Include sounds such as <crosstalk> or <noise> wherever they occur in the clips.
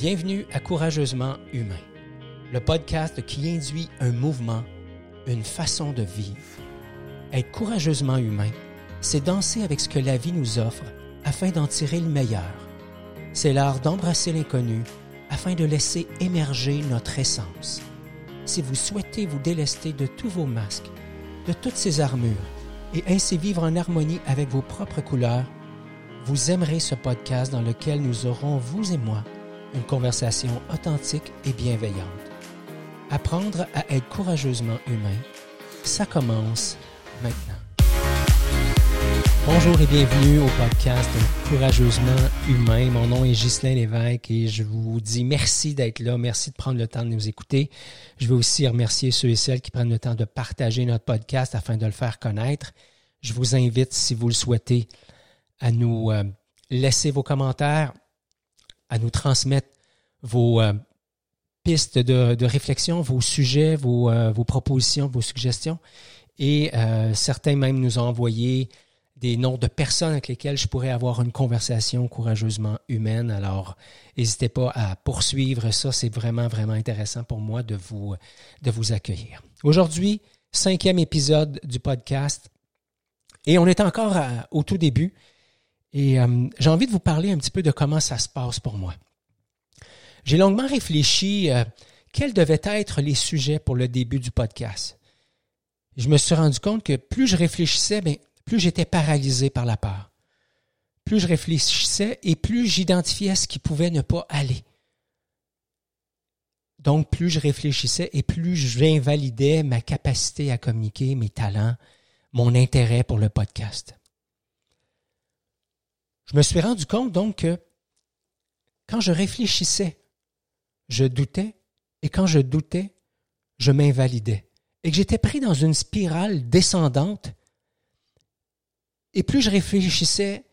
Bienvenue à Courageusement Humain, le podcast qui induit un mouvement, une façon de vivre. Être courageusement humain, c'est danser avec ce que la vie nous offre afin d'en tirer le meilleur. C'est l'art d'embrasser l'inconnu afin de laisser émerger notre essence. Si vous souhaitez vous délester de tous vos masques, de toutes ces armures, et ainsi vivre en harmonie avec vos propres couleurs, vous aimerez ce podcast dans lequel nous aurons, vous et moi, une conversation authentique et bienveillante. Apprendre à être courageusement humain, ça commence maintenant. Bonjour et bienvenue au podcast Courageusement Humain. Mon nom est Ghislain Lévesque et je vous dis merci d'être là. Merci de prendre le temps de nous écouter. Je veux aussi remercier ceux et celles qui prennent le temps de partager notre podcast afin de le faire connaître. Je vous invite, si vous le souhaitez, à nous euh, laisser vos commentaires, à nous transmettre vos euh, pistes de, réflexion, vos sujets, vos, euh, vos, propositions, vos suggestions. Et certains même nous ont envoyé des noms de personnes avec lesquelles je pourrais avoir une conversation courageusement humaine. Alors, n'hésitez pas à poursuivre ça. C'est vraiment, vraiment intéressant pour moi de vous, de vous accueillir. Aujourd'hui, cinquième épisode du podcast. Et on est encore au tout début. Et euh, j'ai envie de vous parler un petit peu de comment ça se passe pour moi. J'ai longuement réfléchi euh, quels devaient être les sujets pour le début du podcast. Je me suis rendu compte que plus je réfléchissais, bien, plus j'étais paralysé par la peur. Plus je réfléchissais et plus j'identifiais ce qui pouvait ne pas aller. Donc, plus je réfléchissais et plus j'invalidais ma capacité à communiquer, mes talents, mon intérêt pour le podcast. Je me suis rendu compte donc que quand je réfléchissais, je doutais, et quand je doutais, je m'invalidais, et que j'étais pris dans une spirale descendante, et plus je réfléchissais,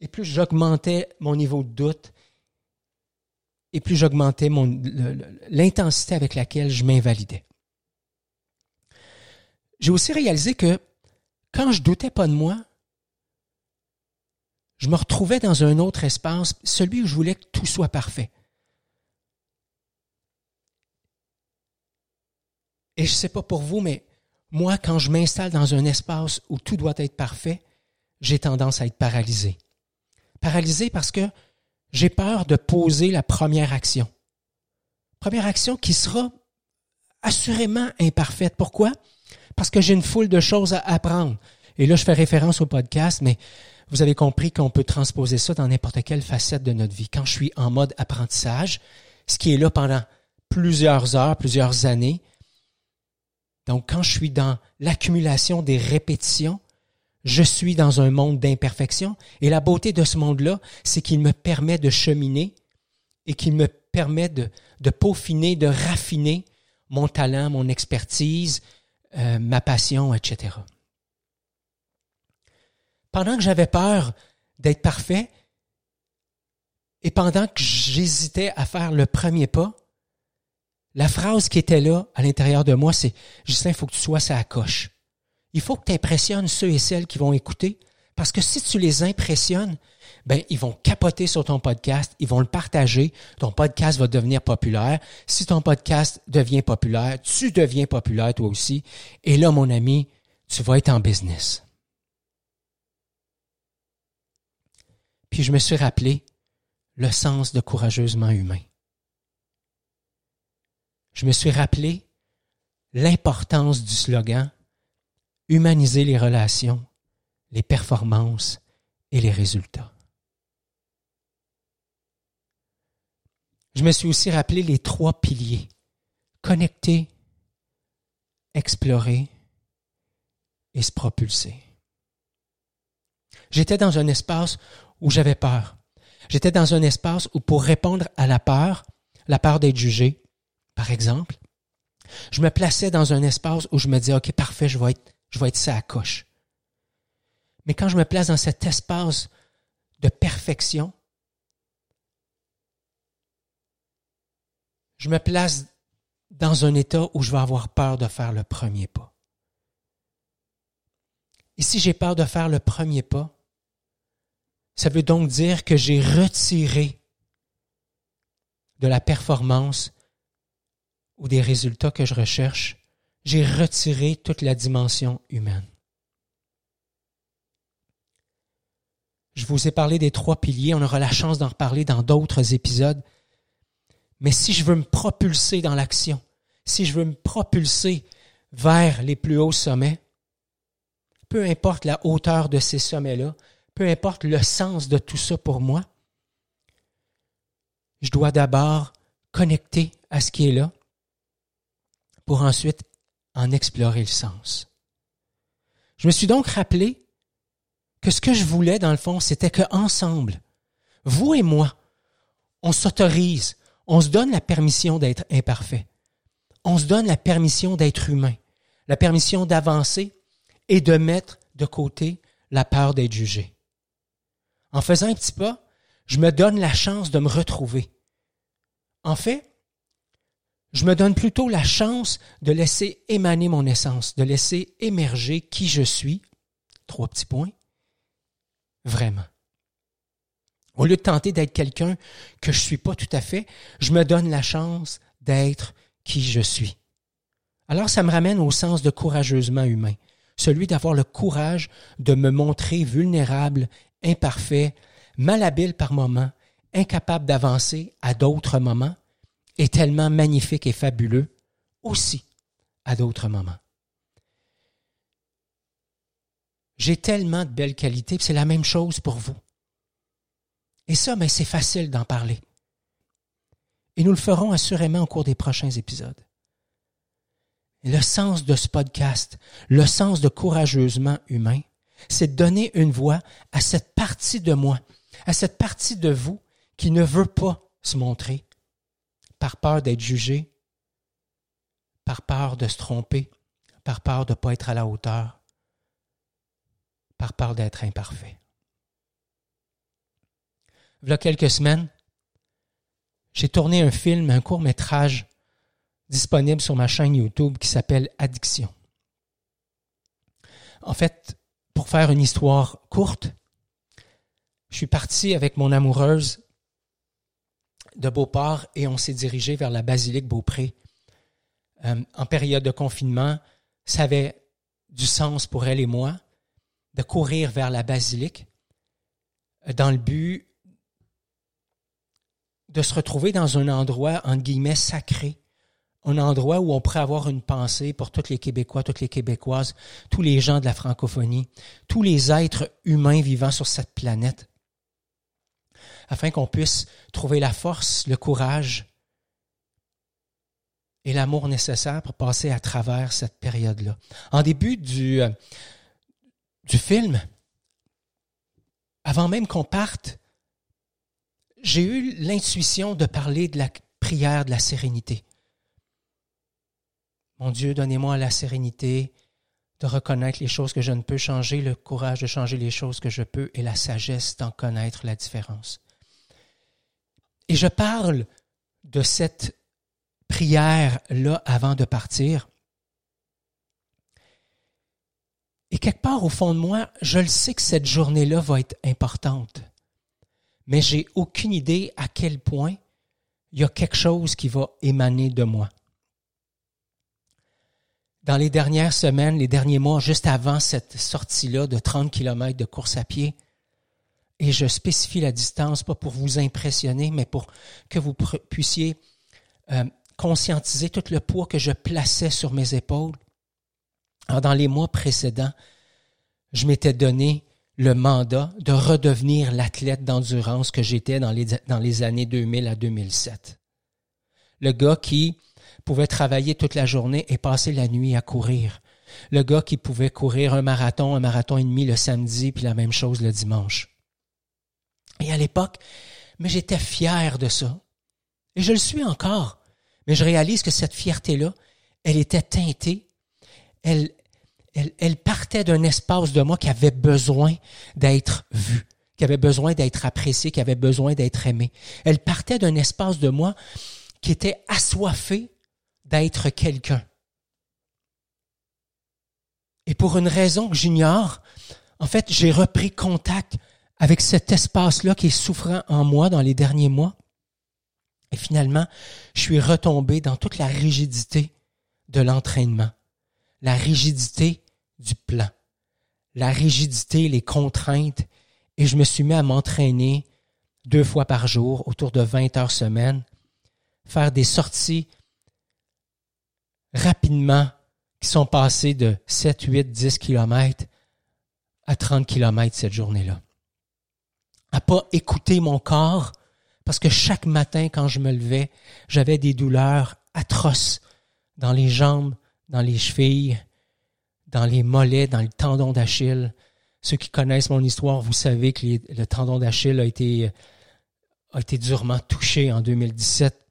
et plus j'augmentais mon niveau de doute, et plus j'augmentais l'intensité avec laquelle je m'invalidais. J'ai aussi réalisé que quand je doutais pas de moi, je me retrouvais dans un autre espace, celui où je voulais que tout soit parfait. Et je ne sais pas pour vous, mais moi, quand je m'installe dans un espace où tout doit être parfait, j'ai tendance à être paralysé. Paralysé parce que j'ai peur de poser la première action. Première action qui sera assurément imparfaite. Pourquoi? Parce que j'ai une foule de choses à apprendre. Et là, je fais référence au podcast, mais vous avez compris qu'on peut transposer ça dans n'importe quelle facette de notre vie. Quand je suis en mode apprentissage, ce qui est là pendant plusieurs heures, plusieurs années, donc quand je suis dans l'accumulation des répétitions, je suis dans un monde d'imperfection. Et la beauté de ce monde-là, c'est qu'il me permet de cheminer et qu'il me permet de, de, peaufiner, de raffiner mon talent, mon expertise, euh, ma passion, etc pendant que j'avais peur d'être parfait et pendant que j'hésitais à faire le premier pas, la phrase qui était là à l'intérieur de moi, c'est Justin, il faut que tu sois ça à coche. Il faut que tu impressionnes ceux et celles qui vont écouter. Parce que si tu les impressionnes, ben, ils vont capoter sur ton podcast, ils vont le partager, ton podcast va devenir populaire. Si ton podcast devient populaire, tu deviens populaire toi aussi. Et là, mon ami, tu vas être en business. Puis je me suis rappelé le sens de courageusement humain. Je me suis rappelé l'importance du slogan Humaniser les relations, les performances et les résultats. Je me suis aussi rappelé les trois piliers connecter, explorer et se propulser. J'étais dans un espace où j'avais peur. J'étais dans un espace où pour répondre à la peur, la peur d'être jugé, par exemple, je me plaçais dans un espace où je me disais, OK, parfait, je vais être, je vais être ça à coche. Mais quand je me place dans cet espace de perfection, je me place dans un état où je vais avoir peur de faire le premier pas. Et si j'ai peur de faire le premier pas, ça veut donc dire que j'ai retiré de la performance ou des résultats que je recherche, j'ai retiré toute la dimension humaine. Je vous ai parlé des trois piliers, on aura la chance d'en reparler dans d'autres épisodes. Mais si je veux me propulser dans l'action, si je veux me propulser vers les plus hauts sommets, peu importe la hauteur de ces sommets-là, peu importe le sens de tout ça pour moi, je dois d'abord connecter à ce qui est là pour ensuite en explorer le sens. Je me suis donc rappelé que ce que je voulais, dans le fond, c'était qu'ensemble, vous et moi, on s'autorise, on se donne la permission d'être imparfait. On se donne la permission d'être humain, la permission d'avancer et de mettre de côté la peur d'être jugé. En faisant un petit pas, je me donne la chance de me retrouver. En fait, je me donne plutôt la chance de laisser émaner mon essence, de laisser émerger qui je suis. Trois petits points. Vraiment. Au lieu de tenter d'être quelqu'un que je ne suis pas tout à fait, je me donne la chance d'être qui je suis. Alors ça me ramène au sens de courageusement humain, celui d'avoir le courage de me montrer vulnérable, imparfait, malhabile par moments, incapable d'avancer à d'autres moments, et tellement magnifique et fabuleux aussi à d'autres moments. J'ai tellement de belles qualités, c'est la même chose pour vous. Et ça, c'est facile d'en parler. Et nous le ferons assurément au cours des prochains épisodes. Le sens de ce podcast, le sens de courageusement humain, c'est donner une voix à cette partie de moi, à cette partie de vous qui ne veut pas se montrer par peur d'être jugé, par peur de se tromper, par peur de ne pas être à la hauteur, par peur d'être imparfait. Il y a quelques semaines, j'ai tourné un film, un court métrage disponible sur ma chaîne YouTube qui s'appelle Addiction. En fait, pour faire une histoire courte, je suis parti avec mon amoureuse de Beauport et on s'est dirigé vers la basilique Beaupré. Euh, en période de confinement, ça avait du sens pour elle et moi de courir vers la basilique euh, dans le but de se retrouver dans un endroit, entre guillemets, sacré, un endroit où on pourrait avoir une pensée pour tous les Québécois, toutes les Québécoises, tous les gens de la francophonie, tous les êtres humains vivant sur cette planète, afin qu'on puisse trouver la force, le courage et l'amour nécessaire pour passer à travers cette période-là. En début du, euh, du film, avant même qu'on parte, j'ai eu l'intuition de parler de la prière de la sérénité. Mon Dieu, donnez-moi la sérénité de reconnaître les choses que je ne peux changer, le courage de changer les choses que je peux et la sagesse d'en connaître la différence. Et je parle de cette prière-là avant de partir. Et quelque part au fond de moi, je le sais que cette journée-là va être importante. Mais j'ai aucune idée à quel point il y a quelque chose qui va émaner de moi. Dans les dernières semaines, les derniers mois, juste avant cette sortie-là de 30 km de course à pied, et je spécifie la distance, pas pour vous impressionner, mais pour que vous puissiez euh, conscientiser tout le poids que je plaçais sur mes épaules. Alors, dans les mois précédents, je m'étais donné le mandat de redevenir l'athlète d'endurance que j'étais dans les, dans les années 2000 à 2007. Le gars qui pouvait travailler toute la journée et passer la nuit à courir. Le gars qui pouvait courir un marathon, un marathon et demi le samedi, puis la même chose le dimanche. Et à l'époque, mais j'étais fier de ça. Et je le suis encore. Mais je réalise que cette fierté-là, elle était teintée. Elle, elle, elle partait d'un espace de moi qui avait besoin d'être vu, qui avait besoin d'être apprécié, qui avait besoin d'être aimé. Elle partait d'un espace de moi qui était assoiffé d'être quelqu'un. Et pour une raison que j'ignore, en fait, j'ai repris contact avec cet espace-là qui est souffrant en moi dans les derniers mois. Et finalement, je suis retombé dans toute la rigidité de l'entraînement, la rigidité du plan, la rigidité, les contraintes, et je me suis mis à m'entraîner deux fois par jour, autour de 20 heures semaine, faire des sorties rapidement qui sont passées de 7, 8, 10 kilomètres à 30 kilomètres cette journée-là. À pas écouter mon corps, parce que chaque matin, quand je me levais, j'avais des douleurs atroces dans les jambes, dans les chevilles, dans les mollets, dans le tendon d'Achille. Ceux qui connaissent mon histoire, vous savez que le tendon d'Achille a été, a été durement touché en 2017.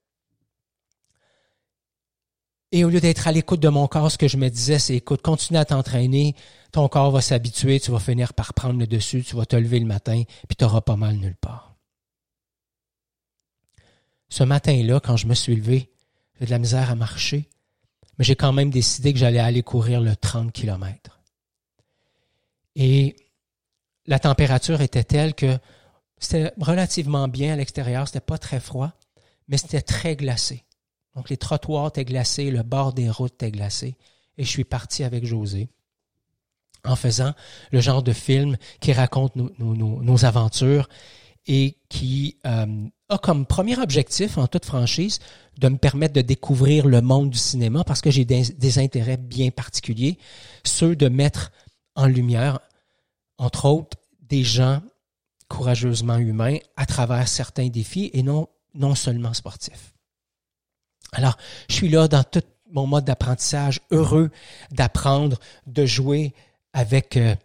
Et au lieu d'être à l'écoute de mon corps, ce que je me disais, c'est écoute, continue à t'entraîner, ton corps va s'habituer, tu vas finir par prendre le dessus, tu vas te lever le matin, puis tu auras pas mal nulle part. Ce matin-là, quand je me suis levé, j'ai de la misère à marcher, mais j'ai quand même décidé que j'allais aller courir le 30 km. Et la température était telle que c'était relativement bien à l'extérieur, c'était pas très froid, mais c'était très glacé. Donc les trottoirs étaient glacés, le bord des routes était glacé, et je suis parti avec José en faisant le genre de film qui raconte nos, aventures et qui euh, a comme premier objectif, en toute franchise, de me permettre de découvrir le monde du cinéma parce que j'ai des, intérêts bien particuliers, ceux de mettre en lumière, entre autres, des gens courageusement humains à travers certains défis et non, non seulement sportifs. Alors, je suis là dans tout mon mode d'apprentissage, heureux d'apprendre, de jouer avec euh,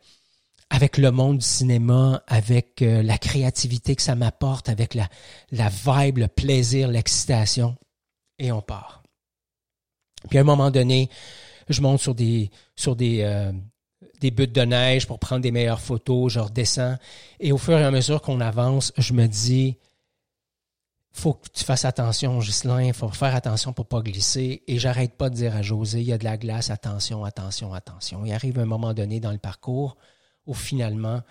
avec le monde du cinéma, avec euh, la créativité que ça m'apporte, avec la, la vibe, le plaisir, l'excitation, et on part. Puis à un moment donné, je monte sur des sur des euh, des de neige pour prendre des meilleures photos, je redescends, et au fur et à mesure qu'on avance, je me dis faut que tu fasses attention, Ghislain, il faut faire attention pour pas glisser. Et j'arrête pas de dire à José, il y a de la glace, attention, attention, attention. Il arrive un moment donné dans le parcours où finalement,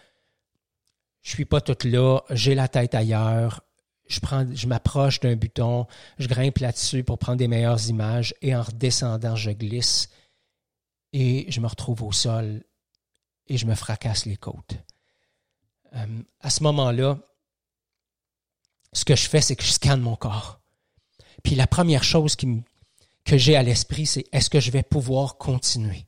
je suis pas toute là, j'ai la tête ailleurs, je je m'approche d'un buton, je grimpe là-dessus pour prendre des meilleures images et en redescendant, je glisse et je me retrouve au sol et je me fracasse les côtes. Euh, à ce moment-là, ce que je fais, c'est que je scanne mon corps. Puis la première chose que j'ai à l'esprit, c'est est-ce que je vais pouvoir continuer?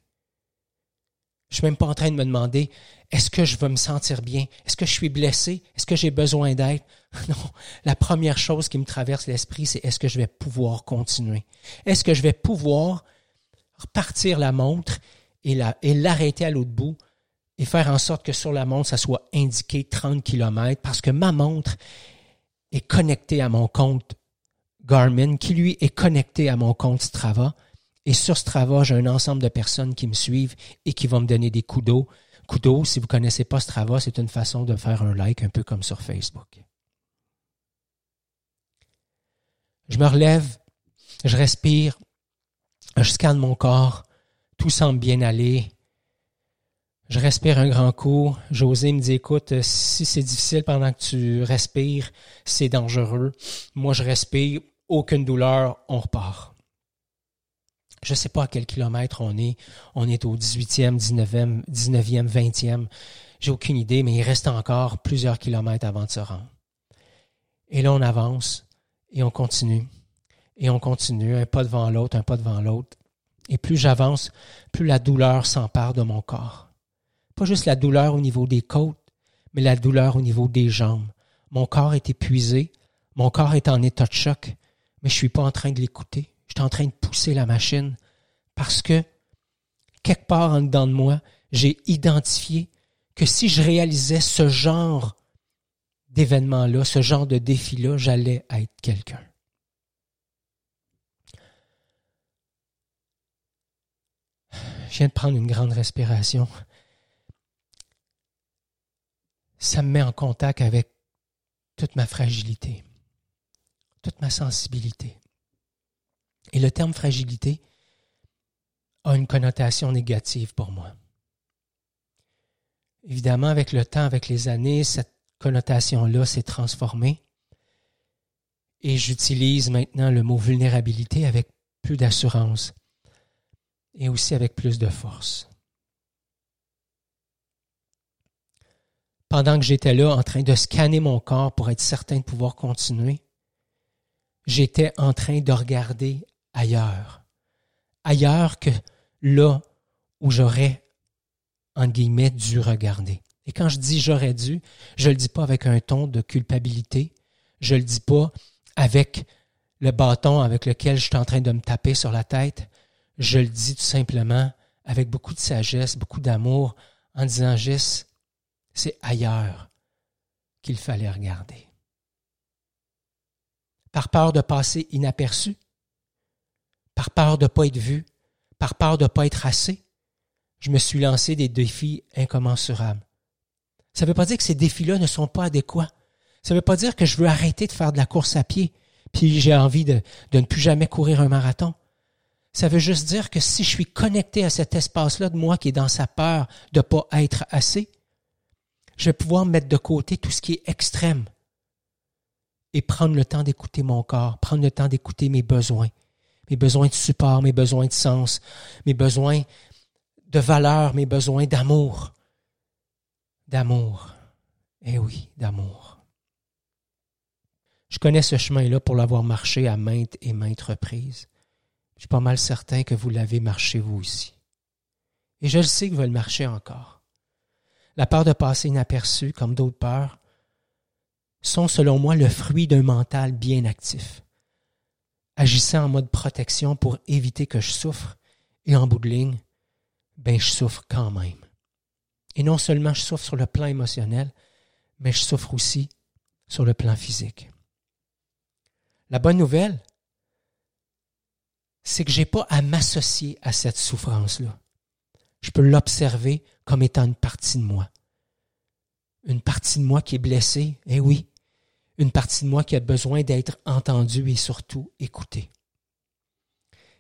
Je suis même pas en train de me demander est-ce que je vais me sentir bien? Est-ce que je suis blessé? Est-ce que j'ai besoin d'aide? <laughs> Non. La première chose qui me traverse l'esprit, c'est est-ce que je vais pouvoir continuer? Est-ce que je vais pouvoir repartir la montre et l'arrêter à l'autre bout et faire en sorte que sur la montre, ça soit indiqué 30 km parce que ma montre est connectée à mon compte Garmin, qui lui est connecté à mon compte Strava et sur Strava, j'ai un ensemble de personnes qui me suivent et qui vont me donner des coups d'eau. Coups d'eau, si vous ne connaissez pas Strava, c'est une façon de faire un like, un peu comme sur Facebook. Je me relève, je respire, je scanne mon corps, tout semble bien aller. Je respire un grand coup. José me dit, écoute, si c'est difficile pendant que tu respires, c'est dangereux. Moi, je respire, aucune douleur, on repart. Je ne sais pas à quel kilomètre on est. On est au 18e, 19e, 19e, 20e. J'ai aucune idée, mais il reste encore plusieurs kilomètres avant de se rendre. Et là, on avance et on continue. Et on continue, un pas devant l'autre, un pas devant l'autre. Et plus j'avance, plus la douleur s'empare de mon corps. Pas juste la douleur au niveau des côtes, mais la douleur au niveau des jambes. Mon corps est épuisé, mon corps est en état de choc, mais je ne suis pas en train de l'écouter. Je suis en train de pousser la machine parce que quelque part en dedans de moi, j'ai identifié que si je réalisais ce genre d'événement-là, ce genre de défi-là, j'allais être quelqu'un. Je viens de prendre une grande respiration. Ça me met en contact avec toute ma fragilité, toute ma sensibilité. Et le terme fragilité a une connotation négative pour moi. Évidemment, avec le temps, avec les années, cette connotation-là s'est transformée. Et j'utilise maintenant le mot vulnérabilité avec plus d'assurance et aussi avec plus de force. Pendant que j'étais là en train de scanner mon corps pour être certain de pouvoir continuer, j'étais en train de regarder ailleurs. Ailleurs que là où j'aurais, en guillemets, dû regarder. Et quand je dis j'aurais dû, je ne le dis pas avec un ton de culpabilité, je ne le dis pas avec le bâton avec lequel je suis en train de me taper sur la tête, je le dis tout simplement avec beaucoup de sagesse, beaucoup d'amour, en disant Gis, c'est ailleurs qu'il fallait regarder. Par peur de passer inaperçu, par peur de ne pas être vu, par peur de ne pas être assez, je me suis lancé des défis incommensurables. Ça ne veut pas dire que ces défis-là ne sont pas adéquats. Ça ne veut pas dire que je veux arrêter de faire de la course à pied, puis j'ai envie de, ne plus jamais courir un marathon. Ça veut juste dire que si je suis connecté à cet espace-là de moi qui est dans sa peur de ne pas être assez, je vais pouvoir mettre de côté tout ce qui est extrême et prendre le temps d'écouter mon corps, prendre le temps d'écouter mes besoins, mes besoins de support, mes besoins de sens, mes besoins de valeur, mes besoins d'amour. D'amour. Eh oui, d'amour. Je connais ce chemin-là pour l'avoir marché à maintes et maintes reprises. Je suis pas mal certain que vous l'avez marché vous aussi. Et je le sais que vous le marcher encore. La peur de passer inaperçu, comme d'autres peurs, sont selon moi le fruit d'un mental bien actif, agissant en mode protection pour éviter que je souffre, et en bout de ligne, ben je souffre quand même. Et non seulement je souffre sur le plan émotionnel, mais je souffre aussi sur le plan physique. La bonne nouvelle, c'est que je n'ai pas à m'associer à cette souffrance-là. Je peux l'observer comme étant une partie de moi. Une partie de moi qui est blessée, eh oui, une partie de moi qui a besoin d'être entendue et surtout écoutée.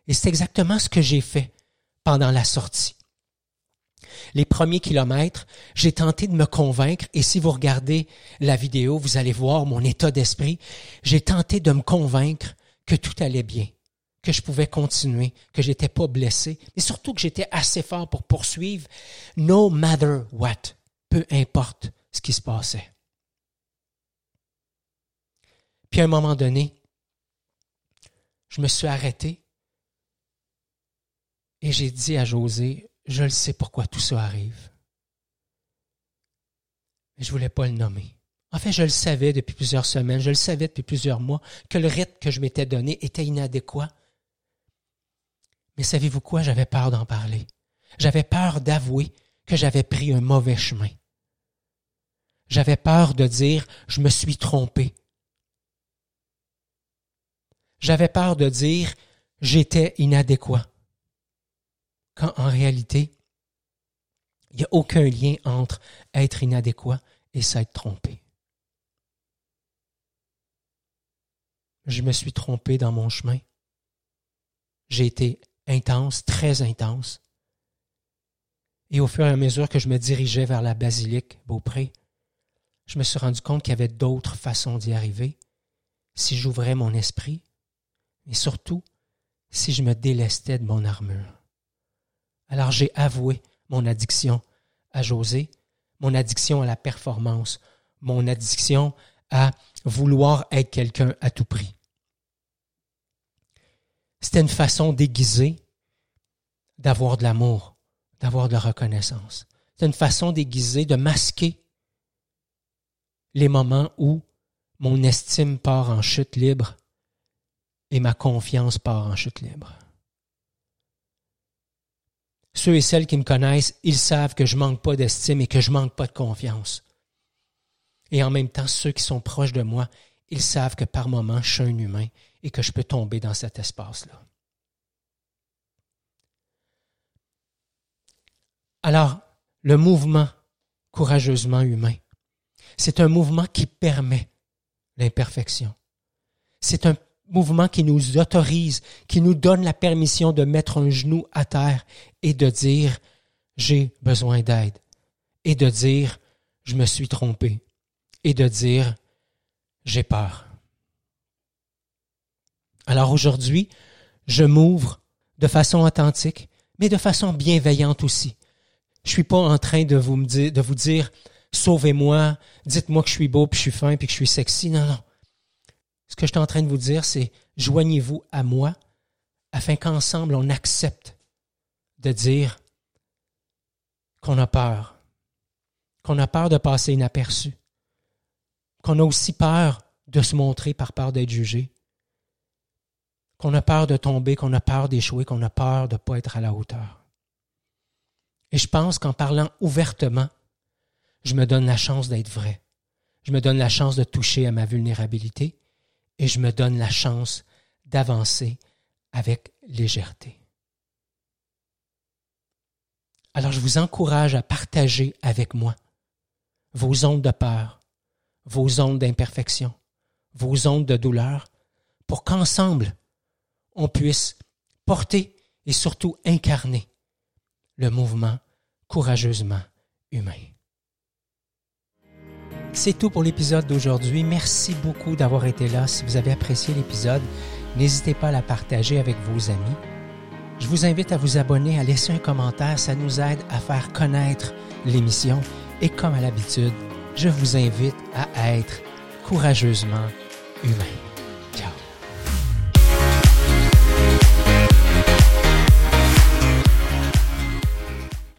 Et c'est exactement ce que j'ai fait pendant la sortie. Les premiers kilomètres, j'ai tenté de me convaincre, et si vous regardez la vidéo, vous allez voir mon état d'esprit, j'ai tenté de me convaincre que tout allait bien, que je pouvais continuer, que j'étais pas blessé, mais surtout que j'étais assez fort pour poursuivre, no matter what, peu importe ce qui se passait. Puis à un moment donné, je me suis arrêté et j'ai dit à José, je le sais pourquoi tout ça arrive. Je voulais pas le nommer. En fait, je le savais depuis plusieurs semaines, je le savais depuis plusieurs mois, que le rythme que je m'étais donné était inadéquat. Mais savez-vous quoi? J'avais peur d'en parler. J'avais peur d'avouer que j'avais pris un mauvais chemin. J'avais peur de dire je me suis trompé. J'avais peur de dire j'étais inadéquat quand en réalité, il n'y a aucun lien entre être inadéquat et s'être trompé. Je me suis trompé dans mon chemin. J'ai été intense, très intense. Et au fur et à mesure que je me dirigeais vers la basilique Beaupré, je me suis rendu compte qu'il y avait d'autres façons d'y arriver si j'ouvrais mon esprit, et surtout si je me délestais de mon armure. Alors j'ai avoué mon addiction à José, mon addiction à la performance, mon addiction à vouloir être quelqu'un à tout prix. C'était une façon déguisée d'avoir de l'amour, d'avoir de la reconnaissance. C'est une façon déguisée de masquer les moments où mon estime part en chute libre et ma confiance part en chute libre. Ceux et celles qui me connaissent, ils savent que je manque pas d'estime et que je manque pas de confiance. Et en même temps, ceux qui sont proches de moi, ils savent que par moments, je suis un humain et que je peux tomber dans cet espace-là. Alors, le mouvement courageusement humain, c'est un mouvement qui permet l'imperfection. C'est un mouvement qui nous autorise, qui nous donne la permission de mettre un genou à terre et de dire j'ai besoin d'aide et de dire je me suis trompé et de dire j'ai peur. Alors aujourd'hui, je m'ouvre de façon authentique, mais de façon bienveillante aussi. Je suis pas en train de vous, dire, sauvez-moi, dites-moi que je suis beau, puis je suis fin, puis que je suis sexy. Non, non. Ce que je suis en train de vous dire, c'est joignez-vous à moi afin qu'ensemble on accepte de dire qu'on a peur, qu'on a peur de passer inaperçu, qu'on a aussi peur de se montrer par peur d'être jugé, qu'on a peur de tomber, qu'on a peur d'échouer, qu'on a peur de ne pas être à la hauteur. Et je pense qu'en parlant ouvertement, je me donne la chance d'être vrai. Je me donne la chance de toucher à ma vulnérabilité et je me donne la chance d'avancer avec légèreté. Alors je vous encourage à partager avec moi vos ondes de peur, vos ondes d'imperfection, vos ondes de douleur, pour qu'ensemble, on puisse porter et surtout incarner le mouvement courageusement humain. C'est tout pour l'épisode d'aujourd'hui. Merci beaucoup d'avoir été là. Si vous avez apprécié l'épisode, n'hésitez pas à la partager avec vos amis. Je vous invite à vous abonner, à laisser un commentaire. Ça nous aide à faire connaître l'émission. Et comme à l'habitude, je vous invite à être courageusement humain.